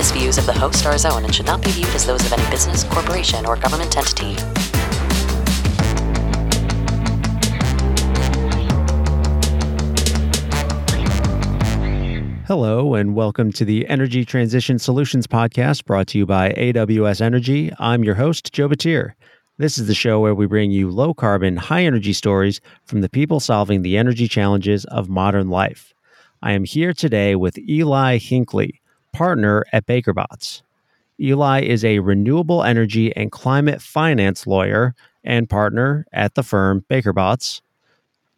This views of the host are his own and should not be viewed as those of any business, corporation, or government entity. Hello, and welcome to the Energy Transition Solutions Podcast brought to you by AWS Energy. I'm your host, Joe Batir. This is the show where we bring you low carbon, high energy stories from the people solving the energy challenges of modern life. I am here today with Eli Hinckley, partner at Baker Botts. Eli is a renewable energy and climate finance lawyer and partner at the firm Baker Botts.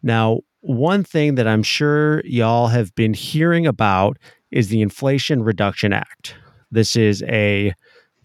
Now, one thing that I'm sure y'all have been hearing about is the Inflation Reduction Act. This is a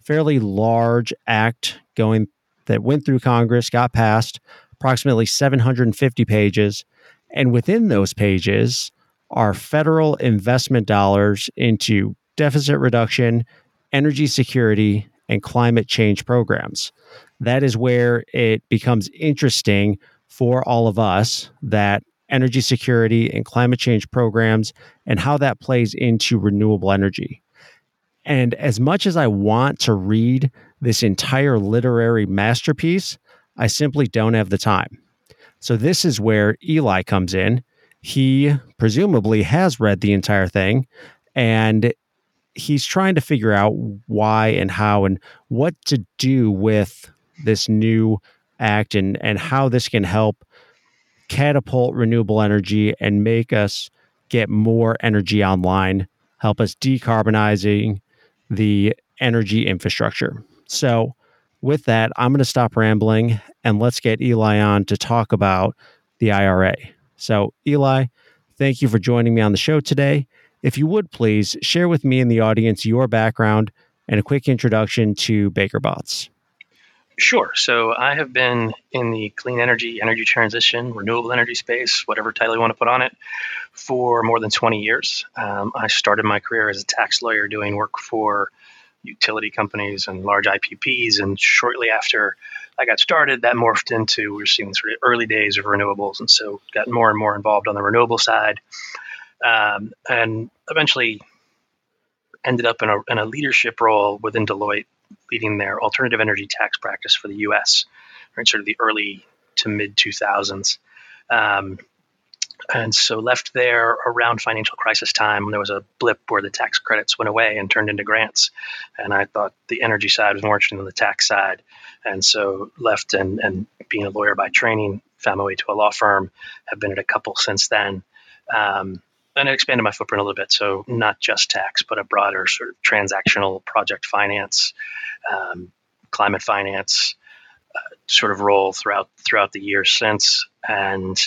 fairly large act going that went through Congress, got passed, approximately 750 pages, and within those pages are federal investment dollars into deficit reduction, energy security, and climate change programs. That is where it becomes interesting for all of us that energy security and climate change programs and how that plays into renewable energy. And as much as I want to read this entire literary masterpiece, I simply don't have the time. So, this is where Eli comes in. He presumably has read the entire thing and he's trying to figure out why and how and what to do with this new act and, and how this can help catapult renewable energy and make us get more energy online, help us decarbonizing the energy infrastructure. So, with that, I'm going to stop rambling and let's get Eli on to talk about the IRA. So, Eli, thank you for joining me on the show today. If you would please share with me and the audience your background and a quick introduction to Baker Botts. Sure. So I have been in the clean energy, energy transition, renewable energy space, whatever title you want to put on it, for more than 20 years. Um, I started my career as a tax lawyer doing work for utility companies and large IPPs. And shortly after I got started, that morphed into we are seeing sort of early days of renewables. And so got more and more involved on the renewable side. Um, and eventually ended up in a, in a leadership role within Deloitte leading their alternative energy tax practice for the U.S. Right, sort of the early to mid 2000s. Um, and so left there around financial crisis time. There was a blip where the tax credits went away and turned into grants. And I thought the energy side was more interesting than the tax side. And so left and, and being a lawyer by training, found my way to a law firm, have been at a couple since then. Um, and I expanded my footprint a little bit. So not just tax, but a broader sort of transactional project finance, um, climate finance uh, sort of role throughout throughout the year since, and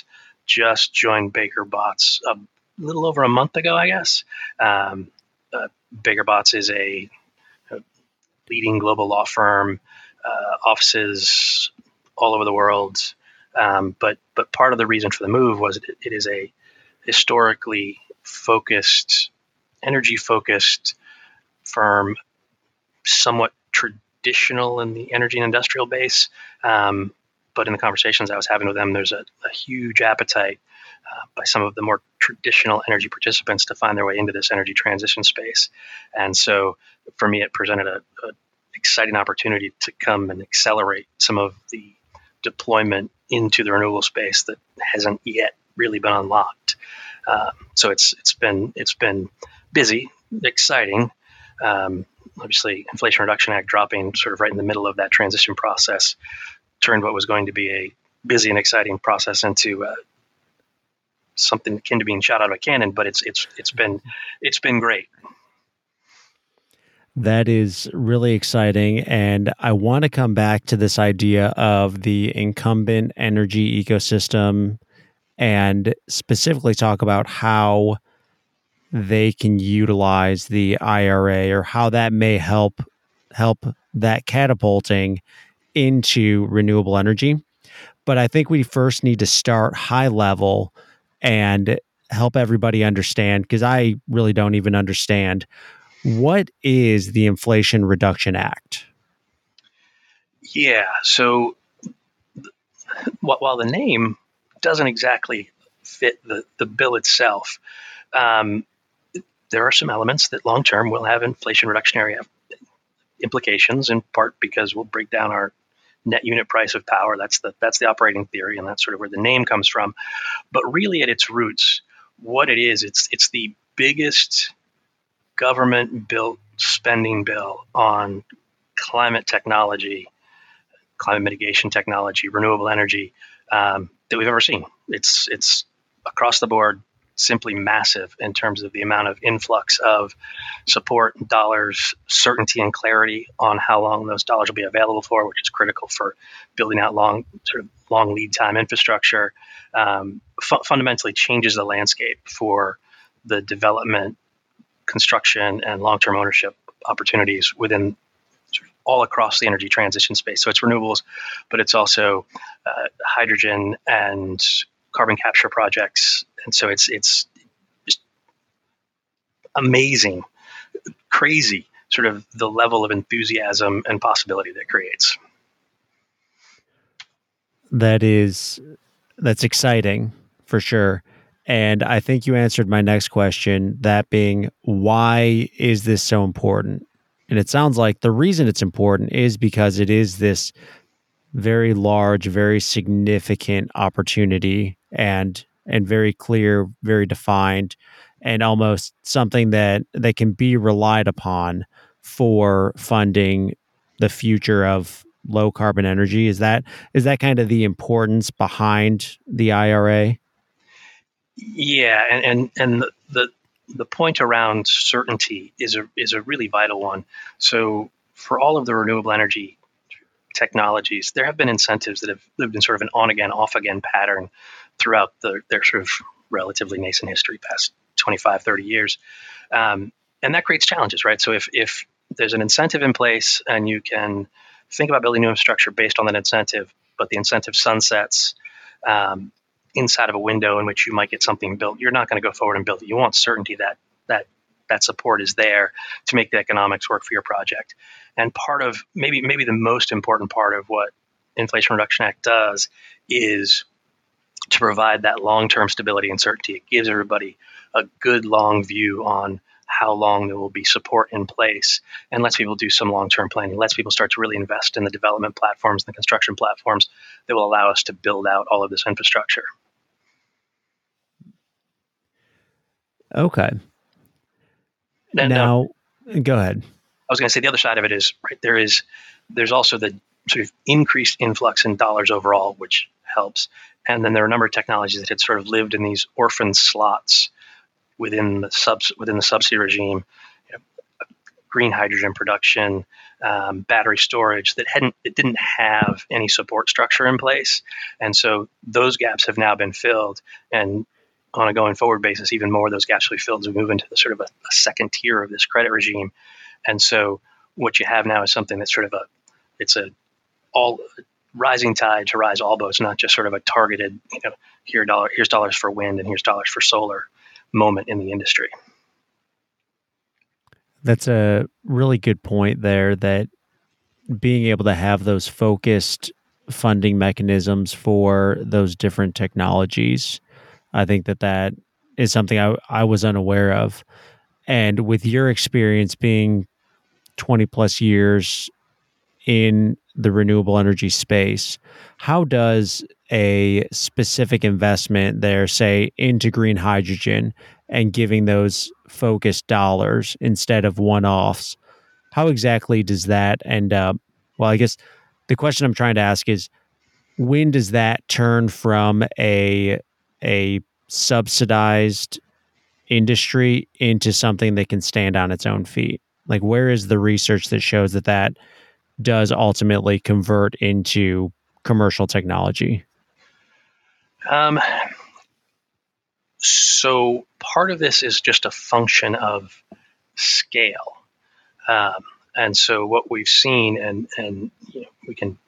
just joined Baker Botts a little over a month ago, I guess. Um, uh, Baker Botts is a, a, leading global law firm, uh, offices all over the world. Um, but but part of the reason for the move was it, it is a historically focused, energy focused firm, somewhat traditional in the energy and industrial base. Um, but in the conversations I was having with them, there's a, a huge appetite uh, by some of the more traditional energy participants to find their way into this energy transition space. And so for me, it presented a, a exciting opportunity to come and accelerate some of the deployment into the renewable space that hasn't yet really been unlocked. Uh, so it's it's been it's been busy, exciting. Um, obviously, Inflation Reduction Act dropping sort of right in the middle of that transition process turned what was going to be a busy and exciting process into uh, something akin to being shot out of a cannon. But it's it's it's been it's been great. That is really exciting. And I want to come back to this idea of the incumbent energy ecosystem and specifically talk about how they can utilize the IRA or how that may help help that catapulting into renewable energy. But I think we first need to start high level and help everybody understand because I really don't even understand what is the Inflation Reduction Act? Yeah, so while the name doesn't exactly fit the, the bill itself, um, there are some elements that long term will have inflation reductionary implications, in part because we'll break down our net unit price of power. That's the that's the operating theory, and that's sort of where the name comes from. But really, at its roots, what it is, it's it's the biggest government built spending bill on climate technology, climate mitigation technology, renewable energy um, that we've ever seen. It's it's across the board simply massive in terms of the amount of influx of support dollars, certainty and clarity on how long those dollars will be available for, which is critical for building out long sort of long lead time infrastructure. Um, fu- fundamentally changes the landscape for the development, construction, and long term ownership opportunities within all across the energy transition space. So it's renewables, but it's also uh, hydrogen and carbon capture projects, and so it's it's just amazing, crazy, sort of the level of enthusiasm and possibility that creates. That is that's exciting for sure. And I think you answered my next question, that being why is this so important? And it sounds like the reason it's important is because it is this very large, very significant opportunity and and very clear, very defined, and almost something that that can be relied upon for funding the future of low carbon energy. Is that is that kind of the importance behind the IRA? Yeah, and and, and the, the point around certainty is a is a really vital one. So for all of the renewable energy technologies, there have been incentives that have lived in sort of an on again, off again pattern throughout the, their sort of relatively nascent history, past 25, 30 years. Um, and that creates challenges, right? So if, if there's an incentive in place and you can think about building new infrastructure based on that incentive, but the incentive sunsets um, inside of a window in which you might get something built, you're not going to go forward and build it. You want certainty that that that support is there to make the economics work for your project. And part of maybe maybe the most important part of what Inflation Reduction Act does is to provide that long-term stability and certainty. It gives everybody a good long view on how long there will be support in place and lets people do some long-term planning lets people start to really invest in the development platforms and the construction platforms that will allow us to build out all of this infrastructure okay. Now, now go ahead. I was going to say the other side of it is right there is there's also the sort of increased influx in dollars overall, which helps, and then there are a number of technologies that had sort of lived in these orphan slots within the subs within the subsidy regime, you know, green hydrogen production, um, battery storage that hadn't it didn't have any support structure in place, and so those gaps have now been filled and. On a going forward basis, even more of those gaps will be filled as we move into the sort of a, a second tier of this credit regime and so what you have now is something that's sort of a it's a all rising tide to rise all boats, not just sort of a targeted, you know, here dollar here's dollars for wind and here's dollars for solar moment in the industry. That's a really good point there that being able to have those focused funding mechanisms for those different technologies i think that that is something i, I was unaware of and with your experience being 20 plus years in the renewable energy space, how does a specific investment there, say into green hydrogen and giving those focused dollars instead of one offs, how exactly does that end up? Well, I guess the question I'm trying to ask is when does that turn from a a subsidized industry into something that can stand on its own feet? Like, where is the research that shows that that does ultimately convert into commercial technology? Um, so part of this is just a function of scale. Um, and so what we've seen, and and you know, we can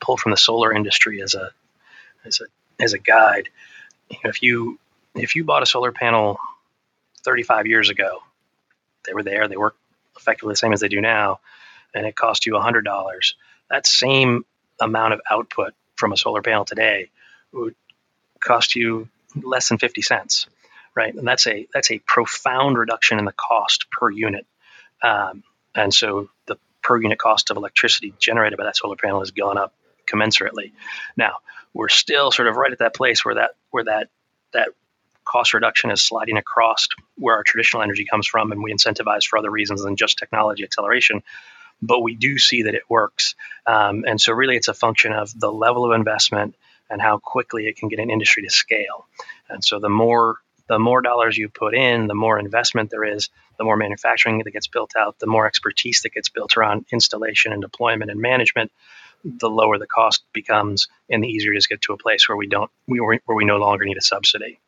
pull from the solar industry as a as a as a guide. If you if you bought a solar panel 35 years ago, they were there, they work effectively the same as they do now, and it cost you $100. That same amount of output from a solar panel today would cost you less than 50 cents, right? And that's a that's a profound reduction in the cost per unit. Um, and so the per unit cost of electricity generated by that solar panel has gone up commensurately. Now we're still sort of right at that place where that where that that cost reduction is sliding across where our traditional energy comes from, and we incentivize for other reasons than just technology acceleration. But we do see that it works, um, and so really it's a function of the level of investment and how quickly it can get an industry to scale. And so the more the more dollars you put in, the more investment there is, the more manufacturing that gets built out, the more expertise that gets built around installation and deployment and management, the lower the cost becomes, and the easier it is to get to a place where we don't we, where we no longer need a subsidy.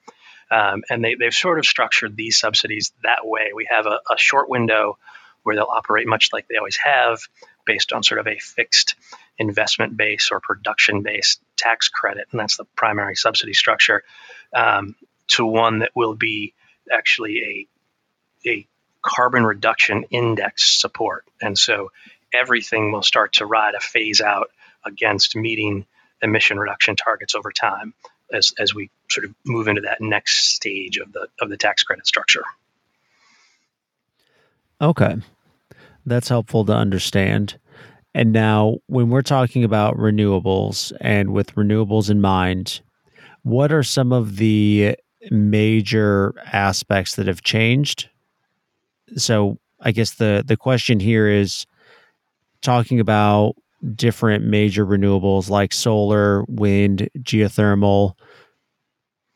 Um, and they, they've sort of structured these subsidies that way. We have a, a short window where they'll operate much like they always have, based on sort of a fixed investment base or production based tax credit, and that's the primary subsidy structure, um, to one that will be actually a, a carbon reduction index support. And so everything will start to ride a phase out against meeting emission reduction targets over time as, as we sort of move into that next stage of the of the tax credit structure. Okay. That's helpful to understand. And now when we're talking about renewables and with renewables in mind, what are some of the major aspects that have changed? So I guess the the question here is talking about different major renewables like solar, wind, geothermal.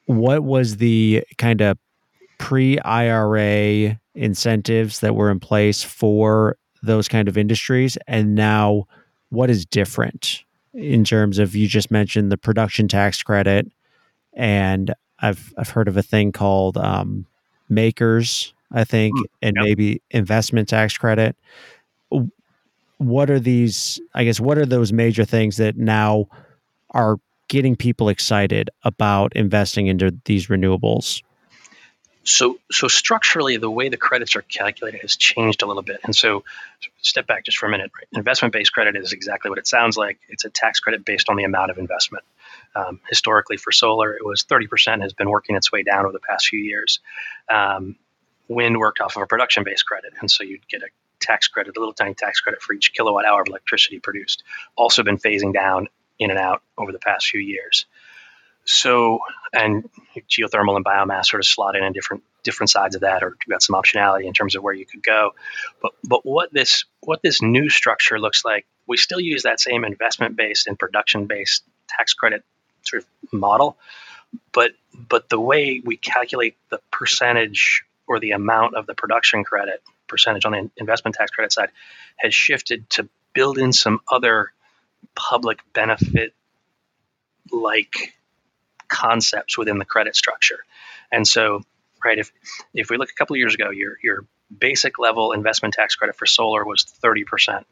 What was the kind of pre IRA incentives that were in place for those kind of industries? And now, what is different in terms of you just mentioned the production tax credit, and I've I've heard of a thing called um, MACRS, I think, mm, and yep. maybe investment tax credit what are these i guess what are those major things that now are getting people excited about investing into these renewables? So so structurally the way the credits are calculated has changed a little bit. And so step back just for a minute right? investment based credit is exactly what it sounds like. It's a tax credit based on the amount of investment. Um, historically for solar it was 30% has been working its way down over the past few years. Um, wind worked off of a production based credit and so you'd get a tax credit, a little tiny tax credit for each kilowatt hour of electricity produced. Also been phasing down in and out over the past few years. So, and geothermal and biomass sort of slot in in different different sides of that, or got some optionality in terms of where you could go. But but what this what this new structure looks like, we still use that same investment based and production based tax credit sort of model, but but the way we calculate the percentage or the amount of the production credit percentage on the investment tax credit side has shifted to build in some other public benefit like concepts within the credit structure. And so, right, if if we look a couple of years ago, your your basic level investment tax credit for solar was 30%.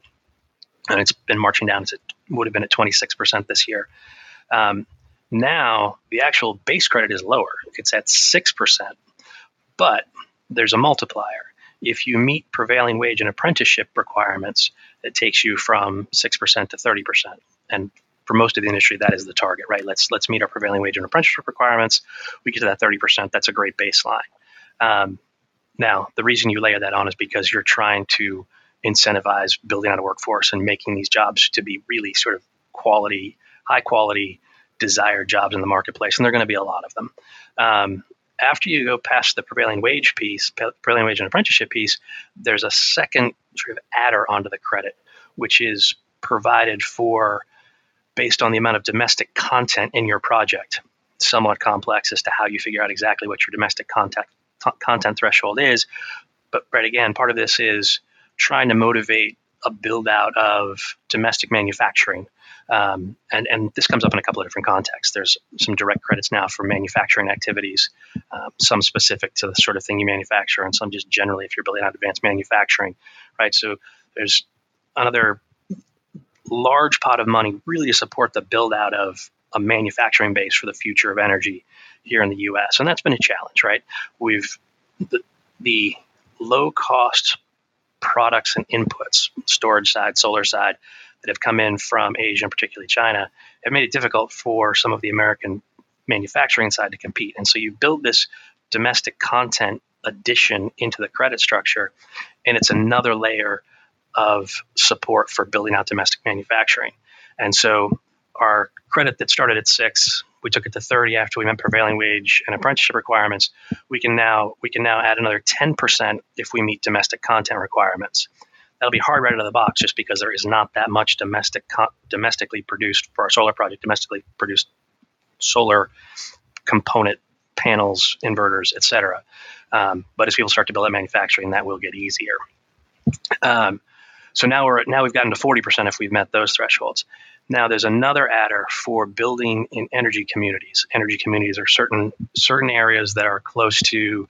And it's been marching down. It would have been at 26% this year. Um, now, the actual base credit is lower. It's at 6%, but there's a multiplier if you meet prevailing wage and apprenticeship requirements, it takes you from 6% to 30%. And for most of the industry, that is the target, right? Let's let's meet our prevailing wage and apprenticeship requirements. We get to that 30%. That's a great baseline. Um, now, the reason you layer that on is because you're trying to incentivize building out a workforce and making these jobs to be really sort of quality, high quality, desired jobs in the marketplace, and there are going to be a lot of them. Um, after you go past the prevailing wage piece, prevailing wage and apprenticeship piece, there's a second sort of adder onto the credit, which is provided for based on the amount of domestic content in your project. Somewhat complex as to how you figure out exactly what your domestic content content threshold is, but right again, part of this is trying to motivate a build out of domestic manufacturing. Um, and, and this comes up in a couple of different contexts. There's some direct credits now for manufacturing activities, uh, some specific to the sort of thing you manufacture, and some just generally if you're building out advanced manufacturing, right? So there's another large pot of money really to support the build out of a manufacturing base for the future of energy here in the U.S. And that's been a challenge, right? We've the, the low cost products and inputs, storage side, solar side, that have come in from Asia and particularly China, have made it difficult for some of the American manufacturing side to compete. And so you build this domestic content addition into the credit structure, and it's another layer of support for building out domestic manufacturing. And so our credit that started at six, we took it to 30 after we met prevailing wage and apprenticeship requirements. We can now we can now add another 10% if we meet domestic content requirements. That'll be hard right out of the box just because there is not that much domestic domestically produced for our solar project, domestically produced solar component panels, inverters, etc. Um, but as people start to build up manufacturing, that will get easier. Um, so now we're now we've gotten to 40% if we've met those thresholds. Now there's another adder for building in energy communities. Energy communities are certain certain areas that are close to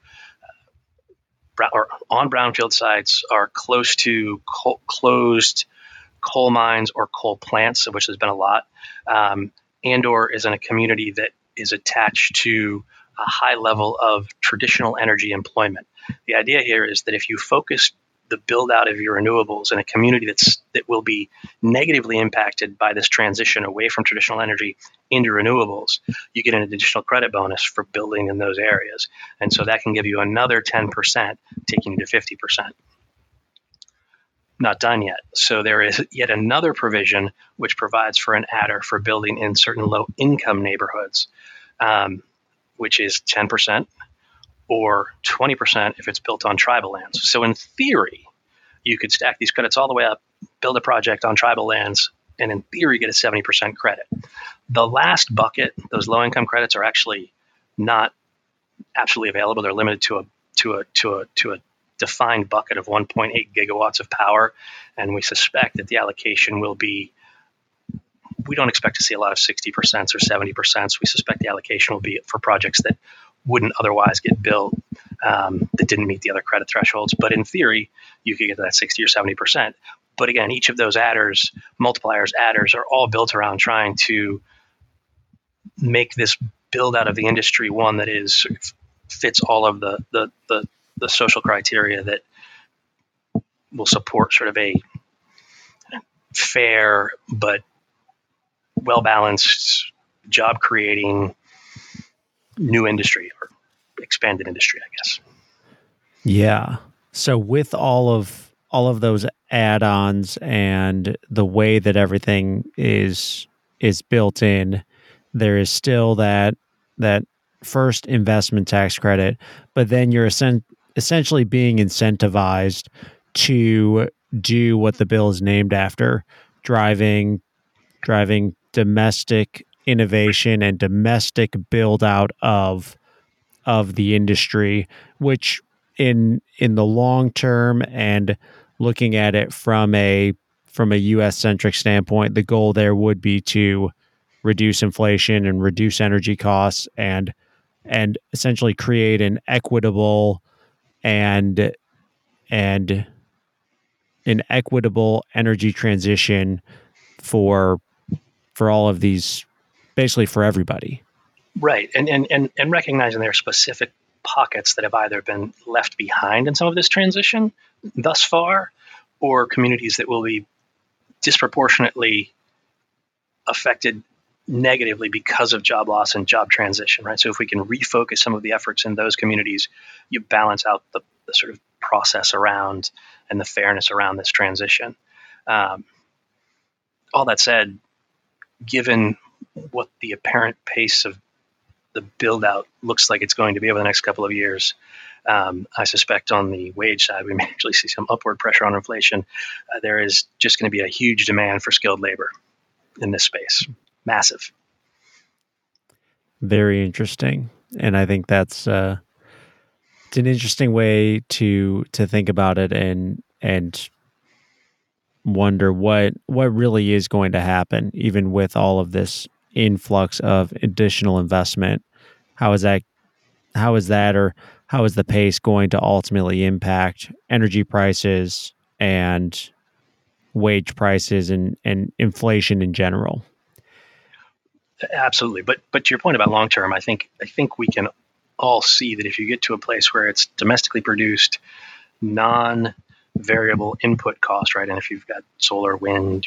or on brownfield sites are close to coal, closed coal mines or coal plants, of which there's been a lot, um, and or is in a community that is attached to a high level of traditional energy employment. The idea here is that if you focus the build out of your renewables in a community that's that will be negatively impacted by this transition away from traditional energy into renewables, you get an additional credit bonus for building in those areas. And so that can give you another 10%, taking you to 50%. Not done yet. So there is yet another provision which provides for an adder for building in certain low income neighborhoods, um, which is 10% or 20% if it's built on tribal lands. So, in theory, you could stack these credits all the way up, build a project on tribal lands, and in theory, get a 70% credit. The last bucket, those low income credits, are actually not absolutely available. They're limited to a to a to a to a defined bucket of 1.8 gigawatts of power, and we suspect that the allocation will be. We don't expect to see a lot of 60% or 70%. We suspect the allocation will be for projects that wouldn't otherwise get built um, that didn't meet the other credit thresholds. But in theory, you could get that 60 or 70 percent. But again, each of those adders, multipliers, adders, are all built around trying to make this build out of the industry one that is fits all of the the, the, the social criteria that will support sort of a fair but well balanced job creating new industry or expanded industry, I guess. Yeah. So with all of all of those add-ons and the way that everything is is built in, there is still that that first investment tax credit, but then you're essentially being incentivized to do what the bill is named after, driving driving domestic innovation and domestic build out of of the industry which in in the long term and looking at it from a from a US centric standpoint the goal there would be to reduce inflation and reduce energy costs and and essentially create an equitable and and an equitable energy transition for for all of these basically for everybody. Right. And, and, and, and recognizing there are specific pockets that have either been left behind in some of this transition thus far, or communities that will be disproportionately affected negatively because of job loss and job transition, right? So if we can refocus some of the efforts in those communities, you balance out the, the sort of process around and the fairness around this transition. Um, all that said, given what the apparent pace of the build out looks like it's going to be over the next couple of years. Um, I suspect on the wage side, we may actually see some upward pressure on inflation. Uh, there is just going to be a huge demand for skilled labor in this space. Massive. Very interesting, and I think that's uh, it's an interesting way to to think about it, and and wonder what what really is going to happen, even with all of this influx of additional investment. How is that? How is that, or how is the pace going to ultimately impact energy prices and wage prices and, and inflation in general? Absolutely, but but to your point about long term, I think I think we can all see that if you get to a place where it's domestically produced, non variable input cost, right? And if you've got solar, wind,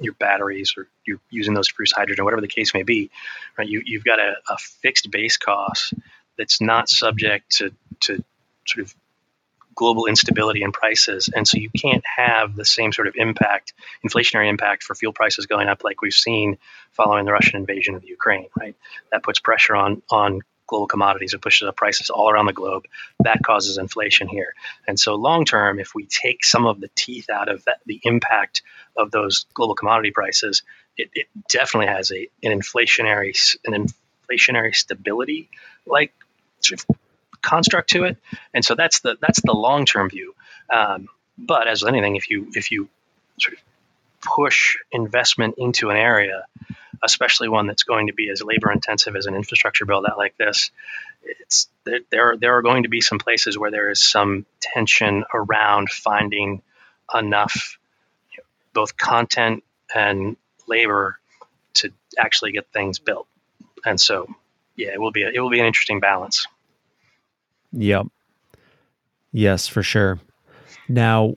your batteries, or you're using those to produce hydrogen, whatever the case may be, right? You you've got a, a fixed base cost that's not subject to to sort of global instability in prices. And so you can't have the same sort of impact, inflationary impact for fuel prices going up like we've seen following the Russian invasion of Ukraine, right? That puts pressure on on global commodities. It pushes up prices all around the globe. That causes inflation here. And so, long term, if we take some of the teeth out of that, the impact of those global commodity prices, it, it definitely has a an inflationary an inflationary stability like sort of construct to it. And so that's the that's the long term view. Um, but as with anything, if you if you sort of push investment into an area especially one that's going to be as labor intensive as an infrastructure build out like this, it's there, there, there are going to be some places where there is some tension around finding enough you know, both content and labor to actually get things built. And so, yeah, it will be a, it will be an interesting balance. Yep. Yes, for sure. Now,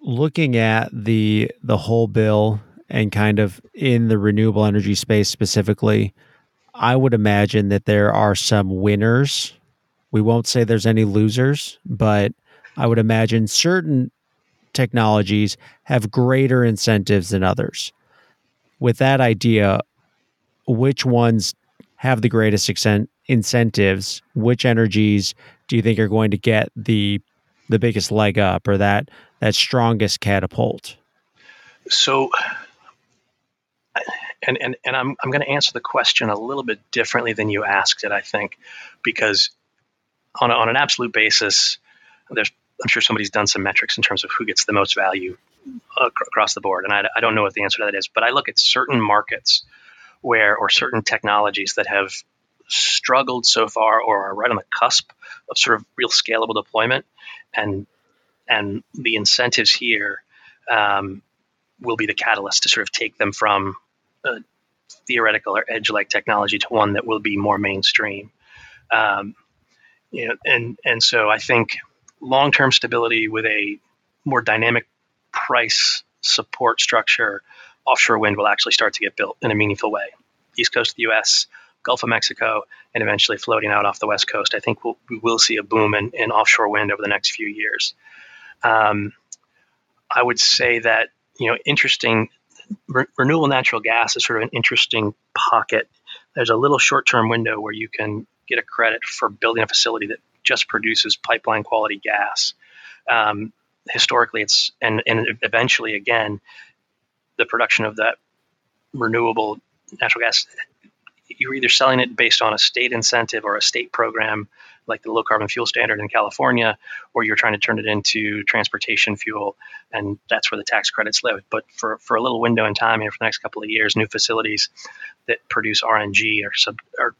looking at the the whole bill and kind of in the renewable energy space specifically, I would imagine that there are some winners. We won't say there's any losers, but I would imagine certain technologies have greater incentives than others. With that idea, which ones have the greatest incentives? Which energies do you think are going to get the the biggest leg up or that that strongest catapult? So and and, and I'm, I'm going to answer the question a little bit differently than you asked it, I think, because on, a, on an absolute basis, there's I'm sure somebody's done some metrics in terms of who gets the most value across the board, and I, I don't know what the answer to that is, but I look at certain markets where or certain technologies that have struggled so far or are right on the cusp of sort of real scalable deployment, and and the incentives here um, will be the catalyst to sort of take them from a theoretical or edge-like technology to one that will be more mainstream. Um, you know, and and so I think long-term stability with a more dynamic price support structure, offshore wind will actually start to get built in a meaningful way. East coast of the U.S., Gulf of Mexico, and eventually floating out off the west coast. I think we'll, we will see a boom in, in offshore wind over the next few years. Um, I would say that you know interesting re- renewable natural gas is sort of an interesting pocket. There's a little short-term window where you can get a credit for building a facility that just produces pipeline quality gas. Um, historically, it's and and eventually again, the production of that renewable natural gas. You're either selling it based on a state incentive or a state program like the low carbon fuel standard in California, or you're trying to turn it into transportation fuel, and that's where the tax credits live. But for, for a little window in time here for the next couple of years, new facilities that produce RNG are, sub, are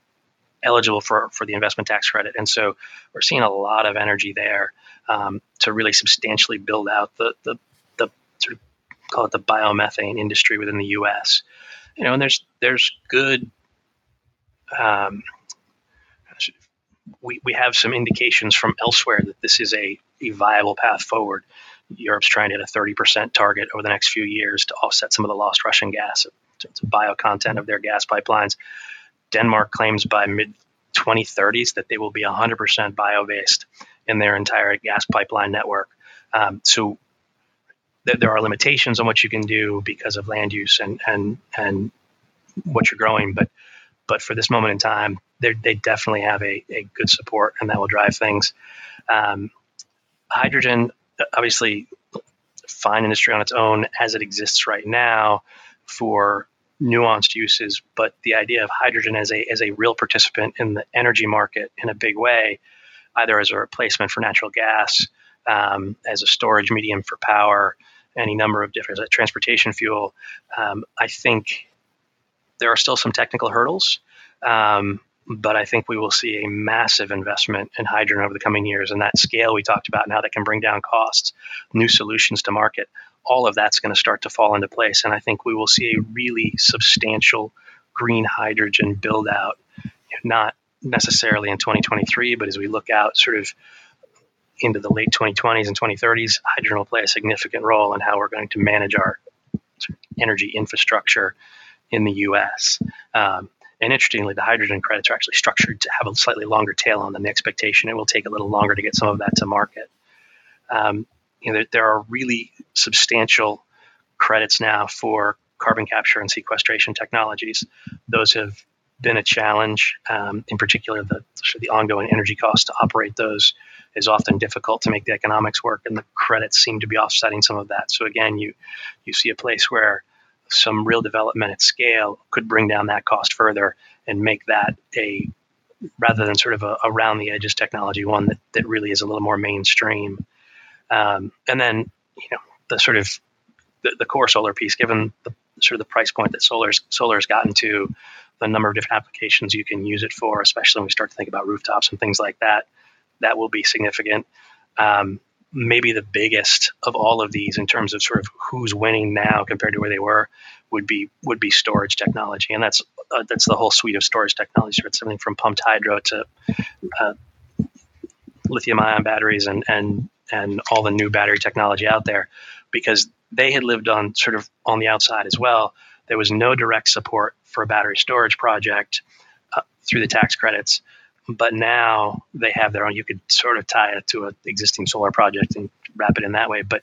eligible for, for the investment tax credit. And so we're seeing a lot of energy there um, to really substantially build out the, the, the sort of call it the biomethane industry within the U.S. You know, and there's there's good um, we, we have some indications from elsewhere that this is a, a viable path forward. Europe's trying to hit a 30% target over the next few years to offset some of the lost Russian gas, to bio content of their gas pipelines. Denmark claims by mid 2030s that they will be 100% bio based in their entire gas pipeline network. Um, so th- there are limitations on what you can do because of land use and and and what you're growing, but but for this moment in time, they definitely have a, a good support, and that will drive things. Um, hydrogen, obviously, fine industry on its own as it exists right now for nuanced uses, but the idea of hydrogen as a as a real participant in the energy market in a big way, either as a replacement for natural gas, um, as a storage medium for power, any number of different transportation fuel. Um, I think there are still some technical hurdles, um, but I think we will see a massive investment in hydrogen over the coming years. And that scale we talked about and how that can bring down costs, new solutions to market, all of that's going to start to fall into place. And I think we will see a really substantial green hydrogen build out, not necessarily in 2023, but as we look out sort of into the late 2020s and 2030s, hydrogen will play a significant role in how we're going to manage our energy infrastructure in the US. Um, and interestingly, the hydrogen credits are actually structured to have a slightly longer tail on than the expectation. It will take a little longer to get some of that to market. Um, you know, there, there, are really substantial credits now for carbon capture and sequestration technologies. Those have been a challenge. Um, in particular, the the ongoing energy cost to operate those is often difficult to make the economics work, and the credits seem to be offsetting some of that. So again, you you see a place where some real development at scale could bring down that cost further and make that a rather than sort of a around the edges technology one that, that really is a little more mainstream. Um, and then you know the sort of the, the core solar piece given the sort of the price point that solar's solar has gotten to the number of different applications you can use it for especially when we start to think about rooftops and things like that that will be significant. Um, maybe the biggest of all of these in terms of sort of who's winning now compared to where they were would be would be storage technology, and that's uh, that's the whole suite of storage technology. It's something from pumped hydro to uh, lithium-ion batteries and and and all the new battery technology out there, because they had lived on sort of on the outside as well. There was no direct support for a battery storage project uh, through the tax credits but now they have their own. You could sort of tie it to an existing solar project and wrap it in that way. But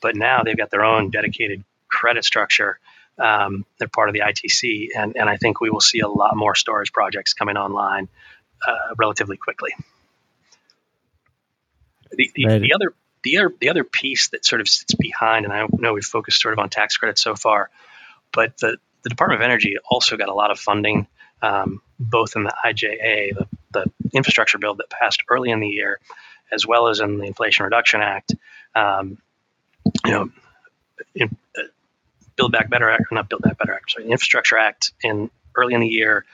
but now they've got their own dedicated credit structure. Um, they're part of the ITC, and and I think we will see a lot more storage projects coming online uh, relatively quickly. The, the, right. the other the other the other piece that sort of sits behind, and I know we've focused sort of on tax credits so far, but the the Department of Energy also got a lot of funding, um, both in the IJA, the the infrastructure bill that passed early in the year, as well as in the Inflation Reduction Act, um, you know, in, uh, Build Back Better Act, not Build Back Better Act, sorry, the Infrastructure Act in early in the year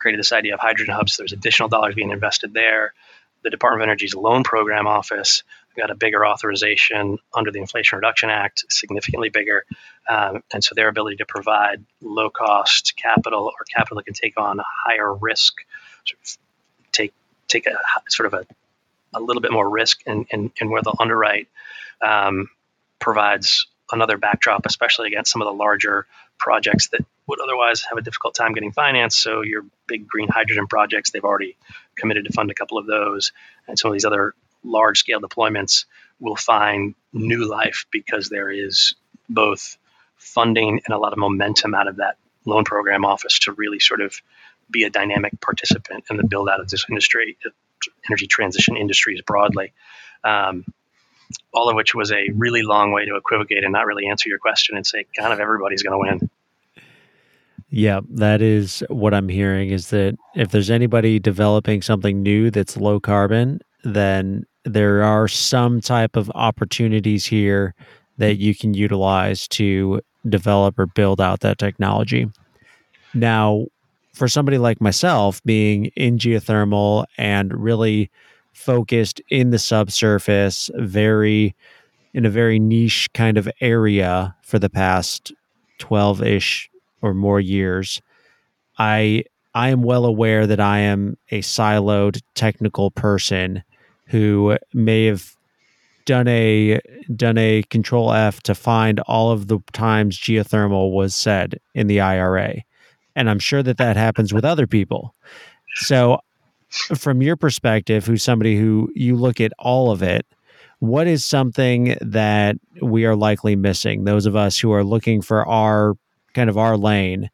created this idea of hydrogen hubs. There's additional dollars being invested there. The Department of Energy's loan program office got a bigger authorization under the Inflation Reduction Act, significantly bigger. Um, and so their ability to provide low cost capital or capital that can take on a higher risk sort of take take a sort of a, a little bit more risk in, in, in where they'll underwrite um, provides another backdrop, especially against some of the larger projects that would otherwise have a difficult time getting financed. So your big green hydrogen projects, they've already committed to fund a couple of those, and some of these other large scale deployments will find new life because there is both funding and a lot of momentum out of that loan program office to really sort of be a dynamic participant in the build out of this industry, energy transition industries broadly. Um, all of which was a really long way to equivocate and not really answer your question and say kind of everybody's going to win. Yeah, that is what I'm hearing is that if there's anybody developing something new that's low carbon, then there are some type of opportunities here that you can utilize to develop or build out that technology. Now, for somebody like myself being in geothermal and really focused in the subsurface very in a very niche kind of area for the past 12ish or more years i i am well aware that i am a siloed technical person who may have done a done a control f to find all of the times geothermal was said in the IRA and I'm sure that that happens with other people. So, from your perspective, who's somebody who you look at all of it, what is something that we are likely missing? Those of us who are looking for our kind of our lane,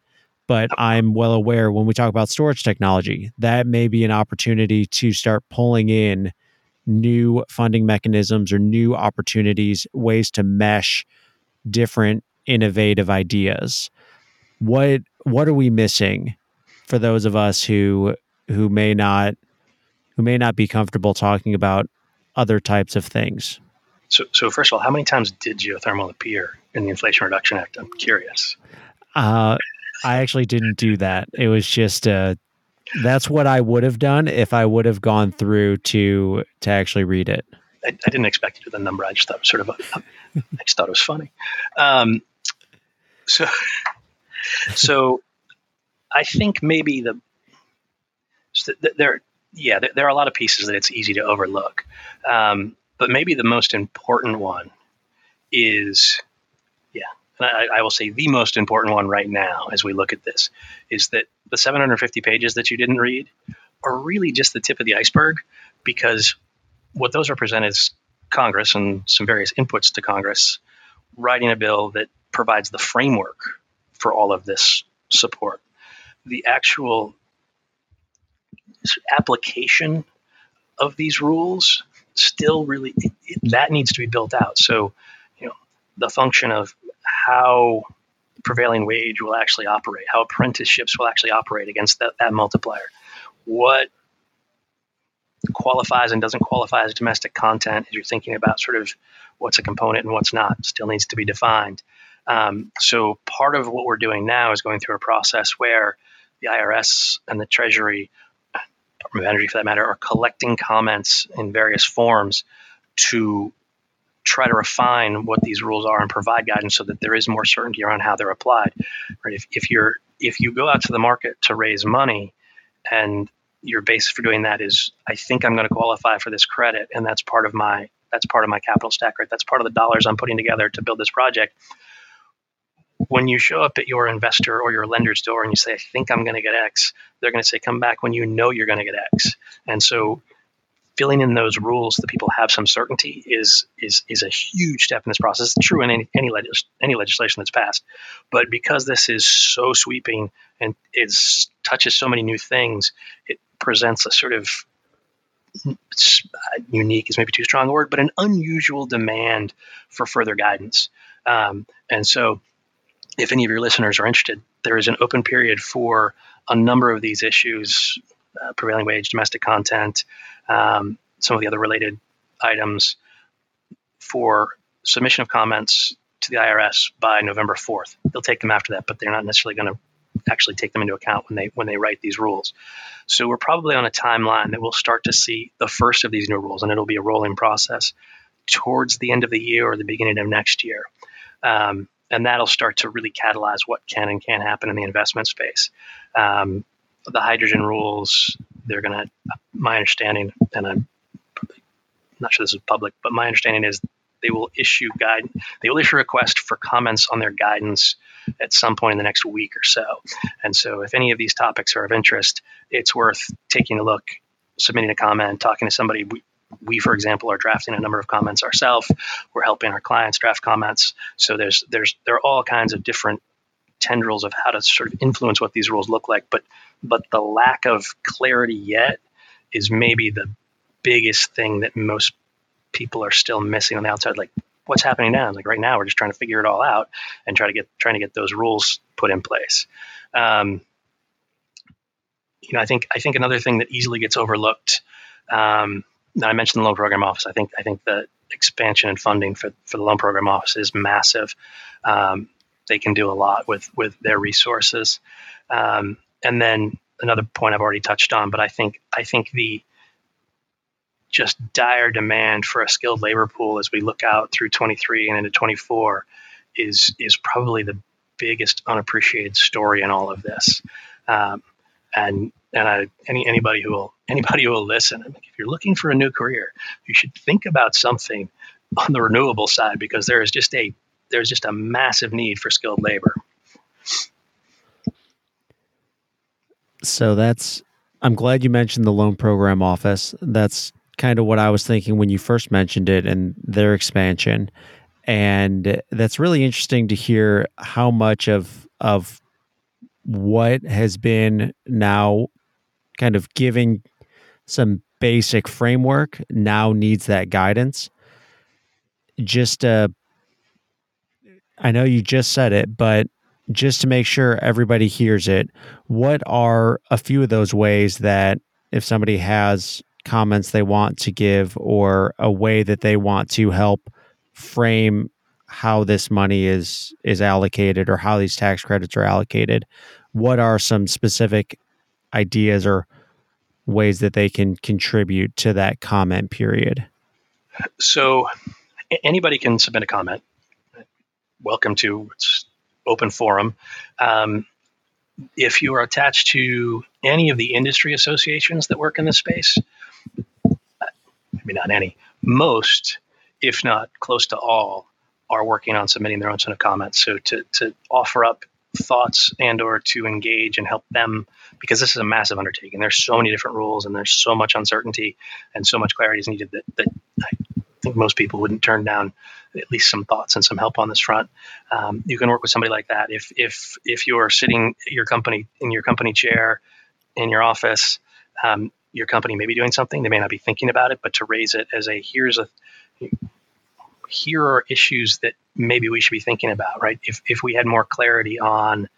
but I'm well aware when we talk about storage technology, that may be an opportunity to start pulling in new funding mechanisms or new opportunities, ways to mesh different innovative ideas. What what are we missing for those of us who who may not who may not be comfortable talking about other types of things? So, so first of all, how many times did geothermal appear in the Inflation Reduction Act? I'm curious. Uh, I actually didn't do that. It was just uh, that's what I would have done if I would have gone through to to actually read it. I, I didn't expect to the number. I just thought it was sort of a, I just thought it was funny. Um, so, so I think maybe the there, yeah, there, there, are a lot of pieces that it's easy to overlook, um, but maybe the most important one is, yeah, I, I will say the most important one right now as we look at this is that the 750 pages that you didn't read are really just the tip of the iceberg because what those represent is Congress and some various inputs to Congress writing a bill that provides the framework for all of this support. The actual application of these rules still really it, it, that needs to be built out. So, you know, the function of how prevailing wage will actually operate, how apprenticeships will actually operate against that, that multiplier, what qualifies and doesn't qualify as domestic content as you're thinking about sort of what's a component and what's not still needs to be defined. Um, so part of what we're doing now is going through a process where the IRS and the Treasury, Department of Energy for that matter, are collecting comments in various forms to try to refine what these rules are and provide guidance so that there is more certainty around how they're applied. Right? If, if you're if you go out to the market to raise money and your basis for doing that is I think I'm going to qualify for this credit and that's part of my that's part of my capital stack right that's part of the dollars I'm putting together to build this project when you show up at your investor or your lender's door and you say I think I'm going to get X they're going to say come back when you know you're going to get X and so filling in those rules so that people have some certainty is is is a huge step in this process. It's true in any any, legis- any legislation that's passed, but because this is so sweeping and it touches so many new things, it presents a sort of unique is maybe too strong a word, but an unusual demand for further guidance. Um, and so, if any of your listeners are interested, there is an open period for a number of these issues uh, prevailing wage, domestic content, um, some of the other related items for submission of comments to the IRS by November 4th. They'll take them after that, but they're not necessarily going to actually take them into account when they when they write these rules. So we're probably on a timeline that we'll start to see the first of these new rules, and it'll be a rolling process towards the end of the year or the beginning of next year. Um, and that'll start to really catalyze what can and can't happen in the investment space. Um, the hydrogen rules, they're going to, my understanding, and I'm not sure this is public, but my understanding is they will issue guide, they will issue a request for comments on their guidance at some point in the next week or so. And so, if any of these topics are of interest, it's worth taking a look, submitting a comment, talking to somebody. We, we, for example, are drafting a number of comments ourselves. We're helping our clients draft comments. So there's there's there are all kinds of different tendrils of how to sort of influence what these rules look like. But but the lack of clarity yet is maybe the biggest thing that most people are still missing on the outside. Like, what's happening now? Like right now, we're just trying to figure it all out and try to get trying to get those rules put in place. Um, you know, I think I think another thing that easily gets overlooked. Um, I mentioned the loan program office. I think I think the expansion and funding for, for the loan program office is massive. Um, they can do a lot with with their resources. Um, and then another point I've already touched on, but I think I think the just dire demand for a skilled labor pool as we look out through 23 and into 24 is is probably the biggest unappreciated story in all of this. Um, and and I, any anybody who will anybody who will listen, if you're looking for a new career, you should think about something on the renewable side because there is just a there's just a massive need for skilled labor. So that's I'm glad you mentioned the loan program office. That's kind of what I was thinking when you first mentioned it and their expansion. And that's really interesting to hear how much of of what has been now kind of giving some basic framework now needs that guidance. Just uh I know you just said it, but just to make sure everybody hears it, what are a few of those ways that if somebody has comments they want to give or a way that they want to help frame how this money is is allocated or how these tax credits are allocated what are some specific ideas or ways that they can contribute to that comment period? So anybody can submit a comment welcome to It's open forum um, if you are attached to any of the industry associations that work in this space maybe not any most if not close to all, are working on submitting their own set of comments. So to, to offer up thoughts and or to engage and help them because this is a massive undertaking. There's so many different rules and there's so much uncertainty and so much clarity is needed that, that I think most people wouldn't turn down at least some thoughts and some help on this front. Um, you can work with somebody like that. If if if you're sitting your company in your company chair in your office, um, your company may be doing something. They may not be thinking about it, but to raise it as a here's a here are issues that maybe we should be thinking about, right? If, if we had more clarity on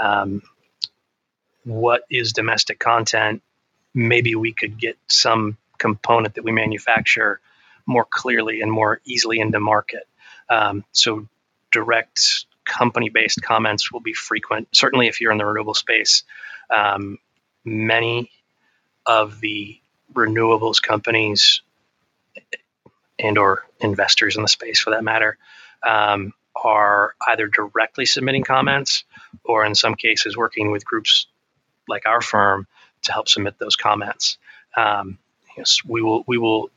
um, what is domestic content, maybe we could get some component that we manufacture more clearly and more easily into market. Um, so direct company based comments will be frequent. Certainly, if you're in the renewable space, um, many of the renewables companies and or investors in the space for that matter um, are either directly submitting comments or in some cases working with groups like our firm to help submit those comments um, yes, we will we will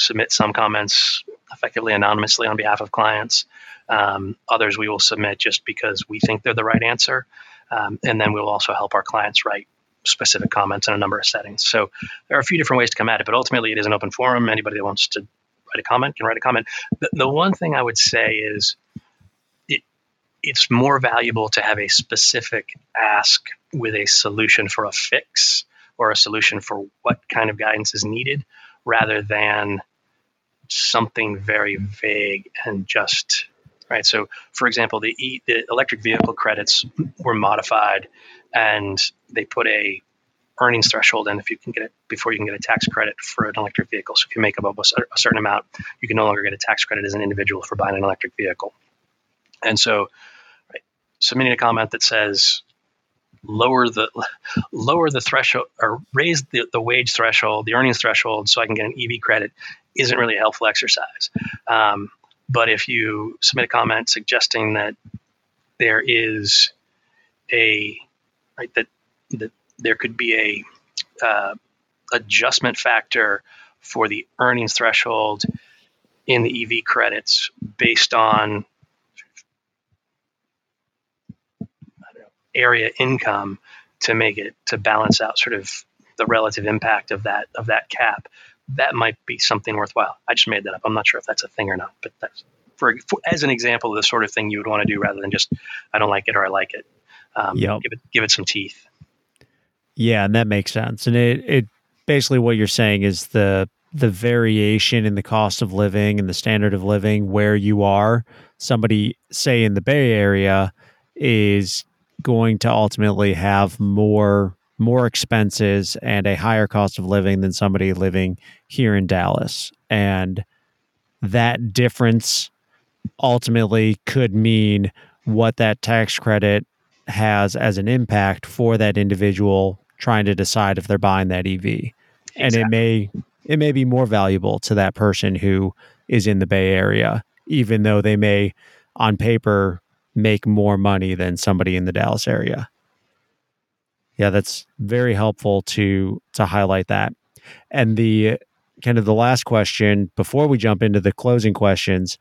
submit some comments effectively anonymously on behalf of clients. Um, others we will submit just because we think they're the right answer. Um, and then we'll also help our clients write specific comments in a number of settings. So there are a few different ways to come at it but ultimately it is an open forum. Anybody that wants to write a comment can write a comment. The, the one thing I would say is it, it's more valuable to have a specific ask with a solution for a fix or a solution for what kind of guidance is needed rather than something very vague and just right so for example the, e, the electric vehicle credits were modified and they put a earnings threshold, and if you can get it before you can get a tax credit for an electric vehicle. So if you make above a certain amount, you can no longer get a tax credit as an individual for buying an electric vehicle. And so, right, submitting a comment that says lower the lower the threshold or raise the, the wage threshold, the earnings threshold, so I can get an EV credit, isn't really a helpful exercise. Um, but if you submit a comment suggesting that there is a right that that there could be a uh, adjustment factor for the earnings threshold in the EV credits based on area income to make it to balance out sort of the relative impact of that of that cap. That might be something worthwhile. I just made that up. I'm not sure if that's a thing or not, but that's for, for as an example of the sort of thing you would want to do rather than just I don't like it or I like it. Um, yep. Give it give it some teeth. Yeah, and that makes sense. And it it basically what you're saying is the the variation in the cost of living and the standard of living where you are. Somebody say in the Bay Area is going to ultimately have more more expenses and a higher cost of living than somebody living here in Dallas. And that difference ultimately could mean what that tax credit has as an impact for that individual trying to decide if they're buying that EV. Exactly. And it may it may be more valuable to that person who is in the Bay Area, even though they may on paper make more money than somebody in the Dallas area. Yeah, that's very helpful to to highlight that. And the kind of the last question before we jump into the closing questions,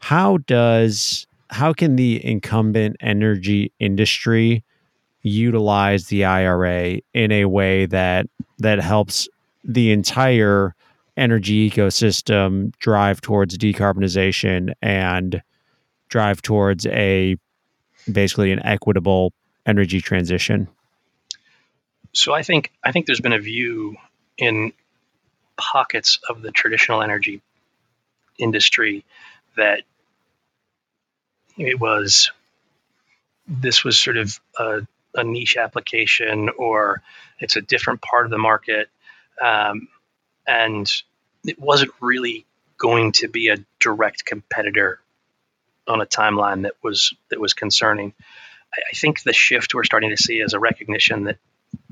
how does how can the incumbent energy industry utilize the IRA in a way that that helps the entire energy ecosystem drive towards decarbonization and drive towards a basically an equitable energy transition. So I think I think there's been a view in pockets of the traditional energy industry that it was this was sort of a a niche application or it's a different part of the market. Um, and it wasn't really going to be a direct competitor on a timeline that was that was concerning. I, I think the shift we're starting to see is a recognition that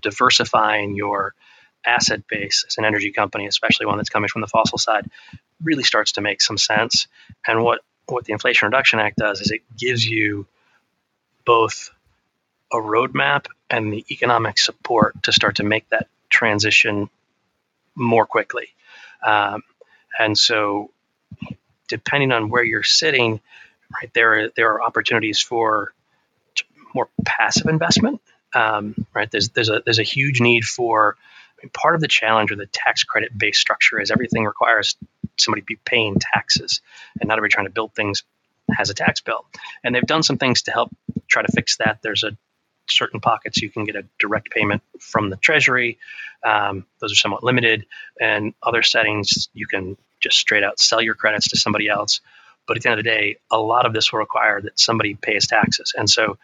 diversifying your asset base as an energy company, especially one that's coming from the fossil side, really starts to make some sense. And what what the Inflation Reduction Act does is it gives you both a roadmap and the economic support to start to make that transition more quickly. Um, and so, depending on where you're sitting, right there, there are opportunities for more passive investment. Um, right, there's there's a there's a huge need for I mean, part of the challenge with the tax credit based structure is everything requires somebody be paying taxes, and not everybody trying to build things has a tax bill. And they've done some things to help try to fix that. There's a certain pockets you can get a direct payment from the treasury. Um, those are somewhat limited, and other settings you can just straight out sell your credits to somebody else. But at the end of the day, a lot of this will require that somebody pays taxes, and so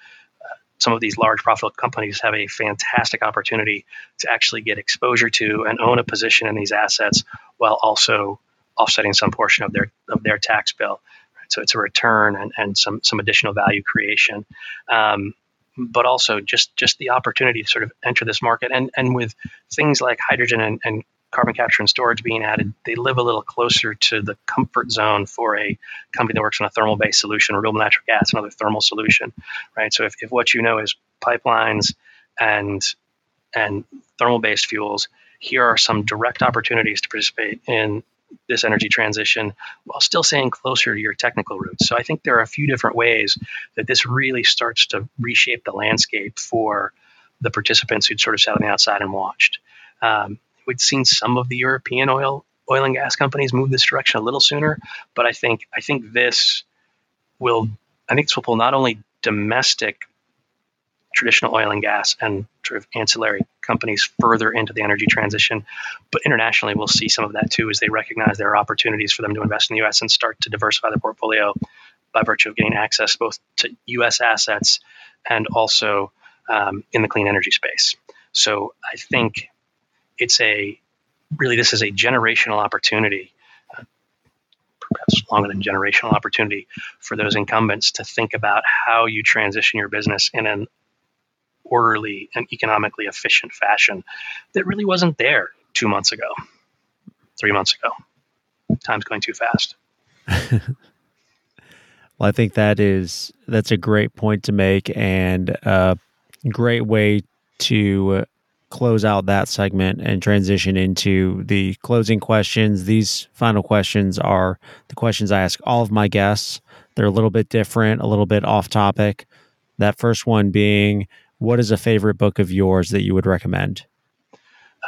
some of these large profitable companies have a fantastic opportunity to actually get exposure to and own a position in these assets while also offsetting some portion of their of their tax bill. So it's a return and, and some some additional value creation. Um, but also just just the opportunity to sort of enter this market and and with things like hydrogen and, and carbon capture and storage being added, they live a little closer to the comfort zone for a company that works on a thermal based solution, or renewable natural gas, another thermal solution, right? So if, if what you know is pipelines and and thermal based fuels, here are some direct opportunities to participate in this energy transition while still staying closer to your technical roots. So I think there are a few different ways that this really starts to reshape the landscape for the participants who'd sort of sat on the outside and watched. Um, we'd seen some of the European oil oil and gas companies move this direction a little sooner, but I think I think this will I think this will pull not only domestic traditional oil and gas and sort of ancillary companies further into the energy transition. But internationally, we'll see some of that too as they recognize there are opportunities for them to invest in the U.S. and start to diversify their portfolio by virtue of getting access both to U.S. assets and also um, in the clean energy space. So I think it's a really this is a generational opportunity perhaps longer than generational opportunity for those incumbents to think about how you transition your business in an orderly and economically efficient fashion that really wasn't there two months ago, three months ago. Time's going too fast. well, I think that is that's a great point to make and a great way to close out that segment and transition into the closing questions. These final questions are the questions I ask all of my guests. They're a little bit different, a little bit off topic. That first one being what is a favorite book of yours that you would recommend?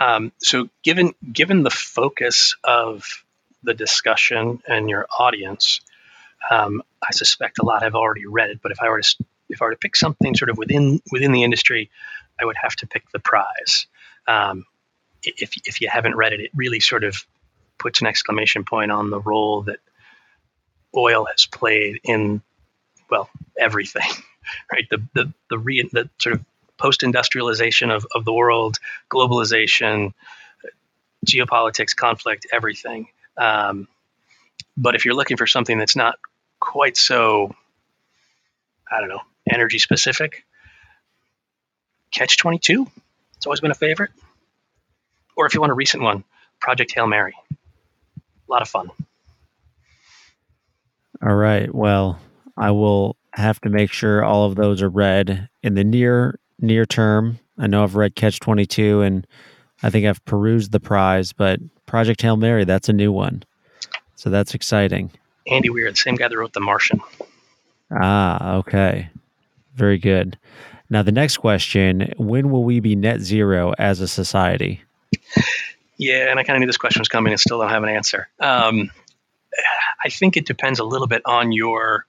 Um, so, given given the focus of the discussion and your audience, um, I suspect a lot have already read it. But if I were to if I were to pick something sort of within within the industry, I would have to pick the prize. Um, if if you haven't read it, it really sort of puts an exclamation point on the role that oil has played in well everything right? The the the, re, the sort of post-industrialization of, of the world, globalization, geopolitics, conflict, everything. Um, but if you're looking for something that's not quite so, I don't know, energy specific, Catch 22. It's always been a favorite. Or if you want a recent one, Project Hail Mary. A lot of fun. All right. Well, I will have to make sure all of those are read in the near near term. I know I've read Catch Twenty Two, and I think I've perused the prize, but Project Hail Mary that's a new one, so that's exciting. Andy Weir, the same guy that wrote The Martian. Ah, okay, very good. Now the next question: When will we be net zero as a society? Yeah, and I kind of knew this question was coming, and still don't have an answer. Um, I think it depends a little bit on your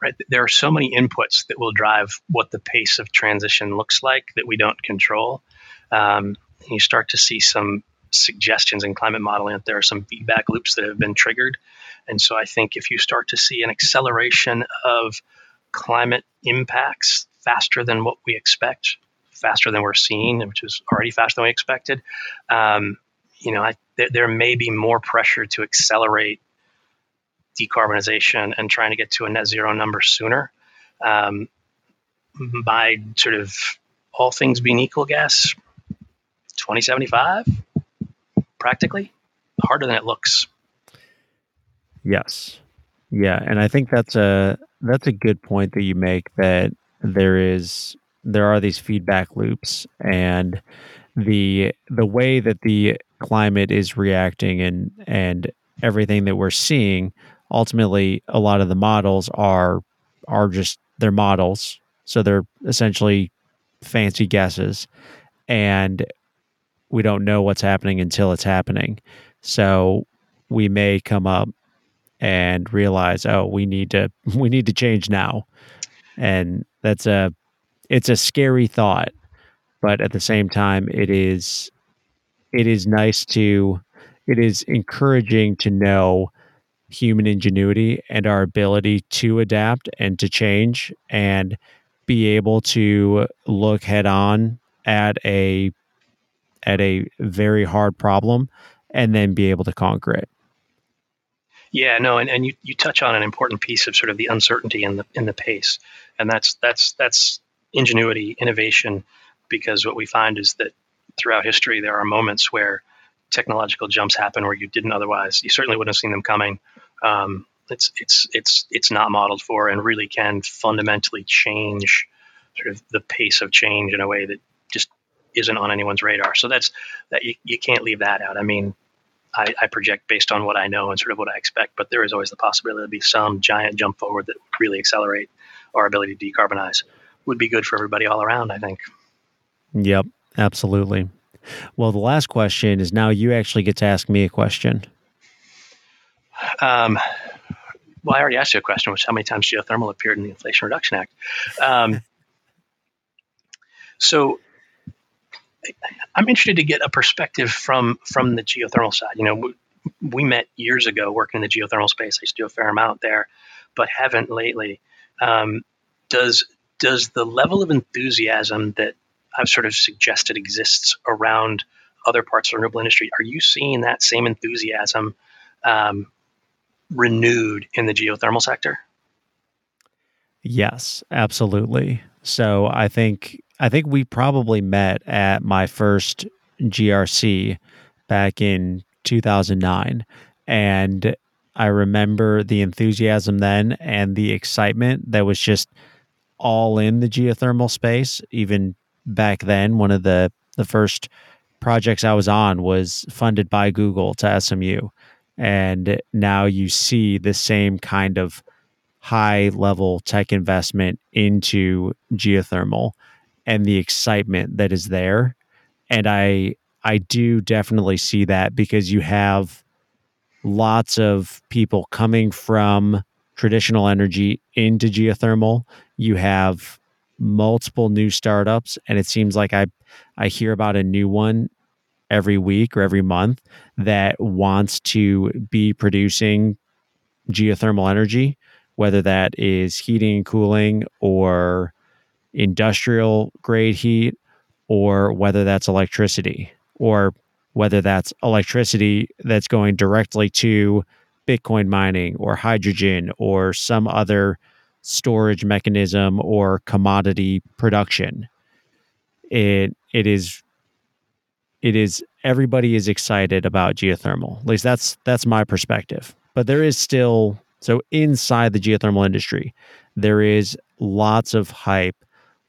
right? There are so many inputs that will drive what the pace of transition looks like that we don't control. Um, you start to see some suggestions in climate modeling that there are some feedback loops that have been triggered. And so I think if you start to see an acceleration of climate impacts faster than what we expect, faster than we're seeing, which is already faster than we expected, um, you know, I, there, there may be more pressure to accelerate decarbonization and trying to get to a net zero number sooner. Um, by sort of all things being equal, guess 2075, practically harder than it looks. Yes. Yeah, and I think that's a that's a good point that you make that there is there are these feedback loops and the the way that the climate is reacting and and everything that we're seeing ultimately a lot of the models are are just they're models. So they're essentially fancy guesses and we don't know what's happening until it's happening. So we may come up and realize oh we need to we need to change now. And that's a it's a scary thought but at the same time it is it is nice to it is encouraging to know human ingenuity and our ability to adapt and to change and be able to look head on at a at a very hard problem and then be able to conquer it yeah, no, and, and you, you touch on an important piece of sort of the uncertainty in the in the pace, and that's that's that's ingenuity, innovation, because what we find is that throughout history there are moments where technological jumps happen where you didn't otherwise. You certainly wouldn't have seen them coming. Um, it's it's it's it's not modeled for, and really can fundamentally change sort of the pace of change in a way that just isn't on anyone's radar. So that's that you, you can't leave that out. I mean, I, I, project based on what I know and sort of what I expect, but there is always the possibility there'll be some giant jump forward that would really accelerate our ability to decarbonize. Would be good for everybody all around, I think. Yep, absolutely. Well, the last question is now you actually get to ask me a question. Um, well, I already asked you a question, which how many times geothermal appeared in the Inflation Reduction Act. Um, so I'm interested to get a perspective from from the geothermal side. You know, we, we met years ago working in the geothermal space. I used to do a fair amount there, but haven't lately. Um, does does the level of enthusiasm that I've sort of suggested exists around other parts of the renewable industry? Are you seeing that same enthusiasm um, renewed in the geothermal sector? Yes, absolutely. So I think I think we probably met at my first GRC back in 2009. And I remember the enthusiasm then and the excitement that was just all in the geothermal space. Even back then, one of the, the first projects I was on was funded by Google to SMU. And now you see the same kind of high level tech investment into geothermal and the excitement that is there. And I I do definitely see that because you have lots of people coming from traditional energy into geothermal. You have multiple new startups and it seems like I I hear about a new one every week or every month that wants to be producing geothermal energy, whether that is heating and cooling or industrial grade heat or whether that's electricity or whether that's electricity that's going directly to Bitcoin mining or hydrogen or some other storage mechanism or commodity production. It it is it is everybody is excited about geothermal. At least that's that's my perspective. But there is still so inside the geothermal industry, there is lots of hype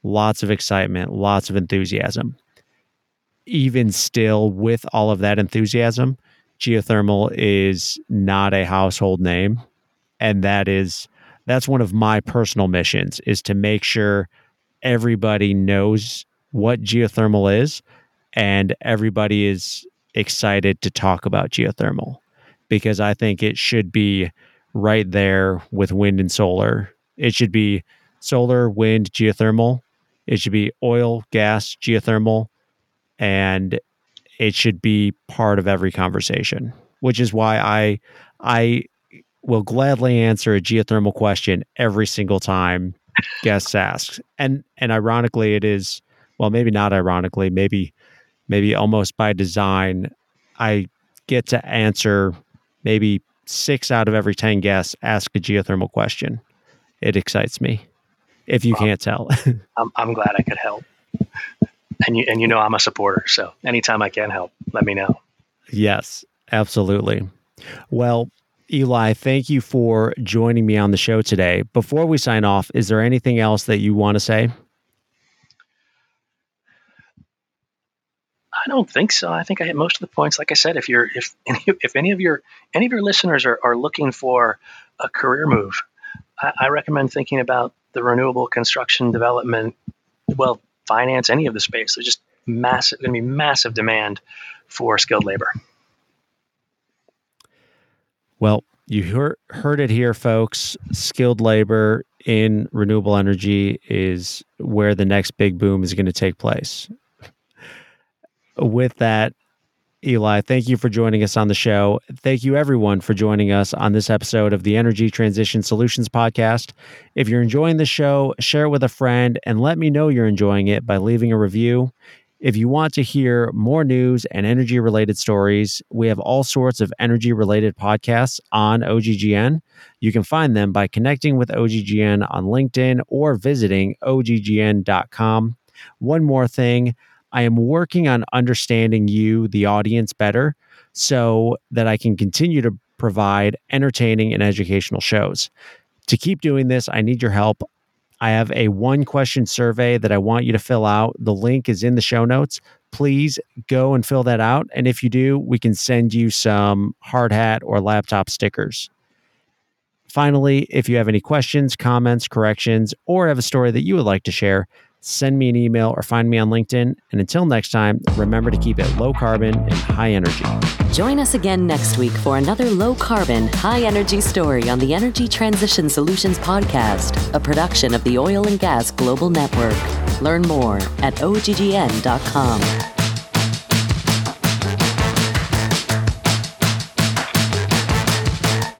lots of excitement, lots of enthusiasm. Even still, with all of that enthusiasm, geothermal is not a household name. And that is that's one of my personal missions is to make sure everybody knows what geothermal is and everybody is excited to talk about geothermal because I think it should be right there with wind and solar. It should be solar, wind, geothermal, it should be oil, gas, geothermal, and it should be part of every conversation. Which is why I I will gladly answer a geothermal question every single time guests ask. And and ironically, it is well, maybe not ironically, maybe maybe almost by design. I get to answer maybe six out of every 10 guests ask a geothermal question. It excites me, if you well, can't tell. I'm, I'm glad I could help. And you, and you know, I'm a supporter. So anytime I can help, let me know. Yes, absolutely. Well, Eli, thank you for joining me on the show today. Before we sign off, is there anything else that you want to say? I don't think so. I think I hit most of the points. Like I said, if you're if any, if any of your any of your listeners are, are looking for a career move, I, I recommend thinking about the renewable construction development, well, finance, any of the space. There's just massive going to be massive demand for skilled labor. Well, you heard heard it here, folks. Skilled labor in renewable energy is where the next big boom is going to take place with that, Eli, thank you for joining us on the show. Thank you, everyone, for joining us on this episode of the Energy Transition Solutions Podcast. If you're enjoying the show, share it with a friend and let me know you're enjoying it by leaving a review. If you want to hear more news and energy related stories, we have all sorts of energy related podcasts on OGGN. You can find them by connecting with OGGN on LinkedIn or visiting OGGN.com. One more thing I am working on understanding you, the audience, better so that I can continue to provide entertaining and educational shows. To keep doing this, I need your help. I have a one question survey that I want you to fill out. The link is in the show notes. Please go and fill that out. And if you do, we can send you some hard hat or laptop stickers. Finally, if you have any questions, comments, corrections, or have a story that you would like to share, send me an email or find me on LinkedIn. And until next time, remember to keep it low carbon and high energy. Join us again next week for another low carbon, high energy story on the Energy Transition Solutions Podcast, a production of the Oil and Gas Global Network. Learn more at oggn.com.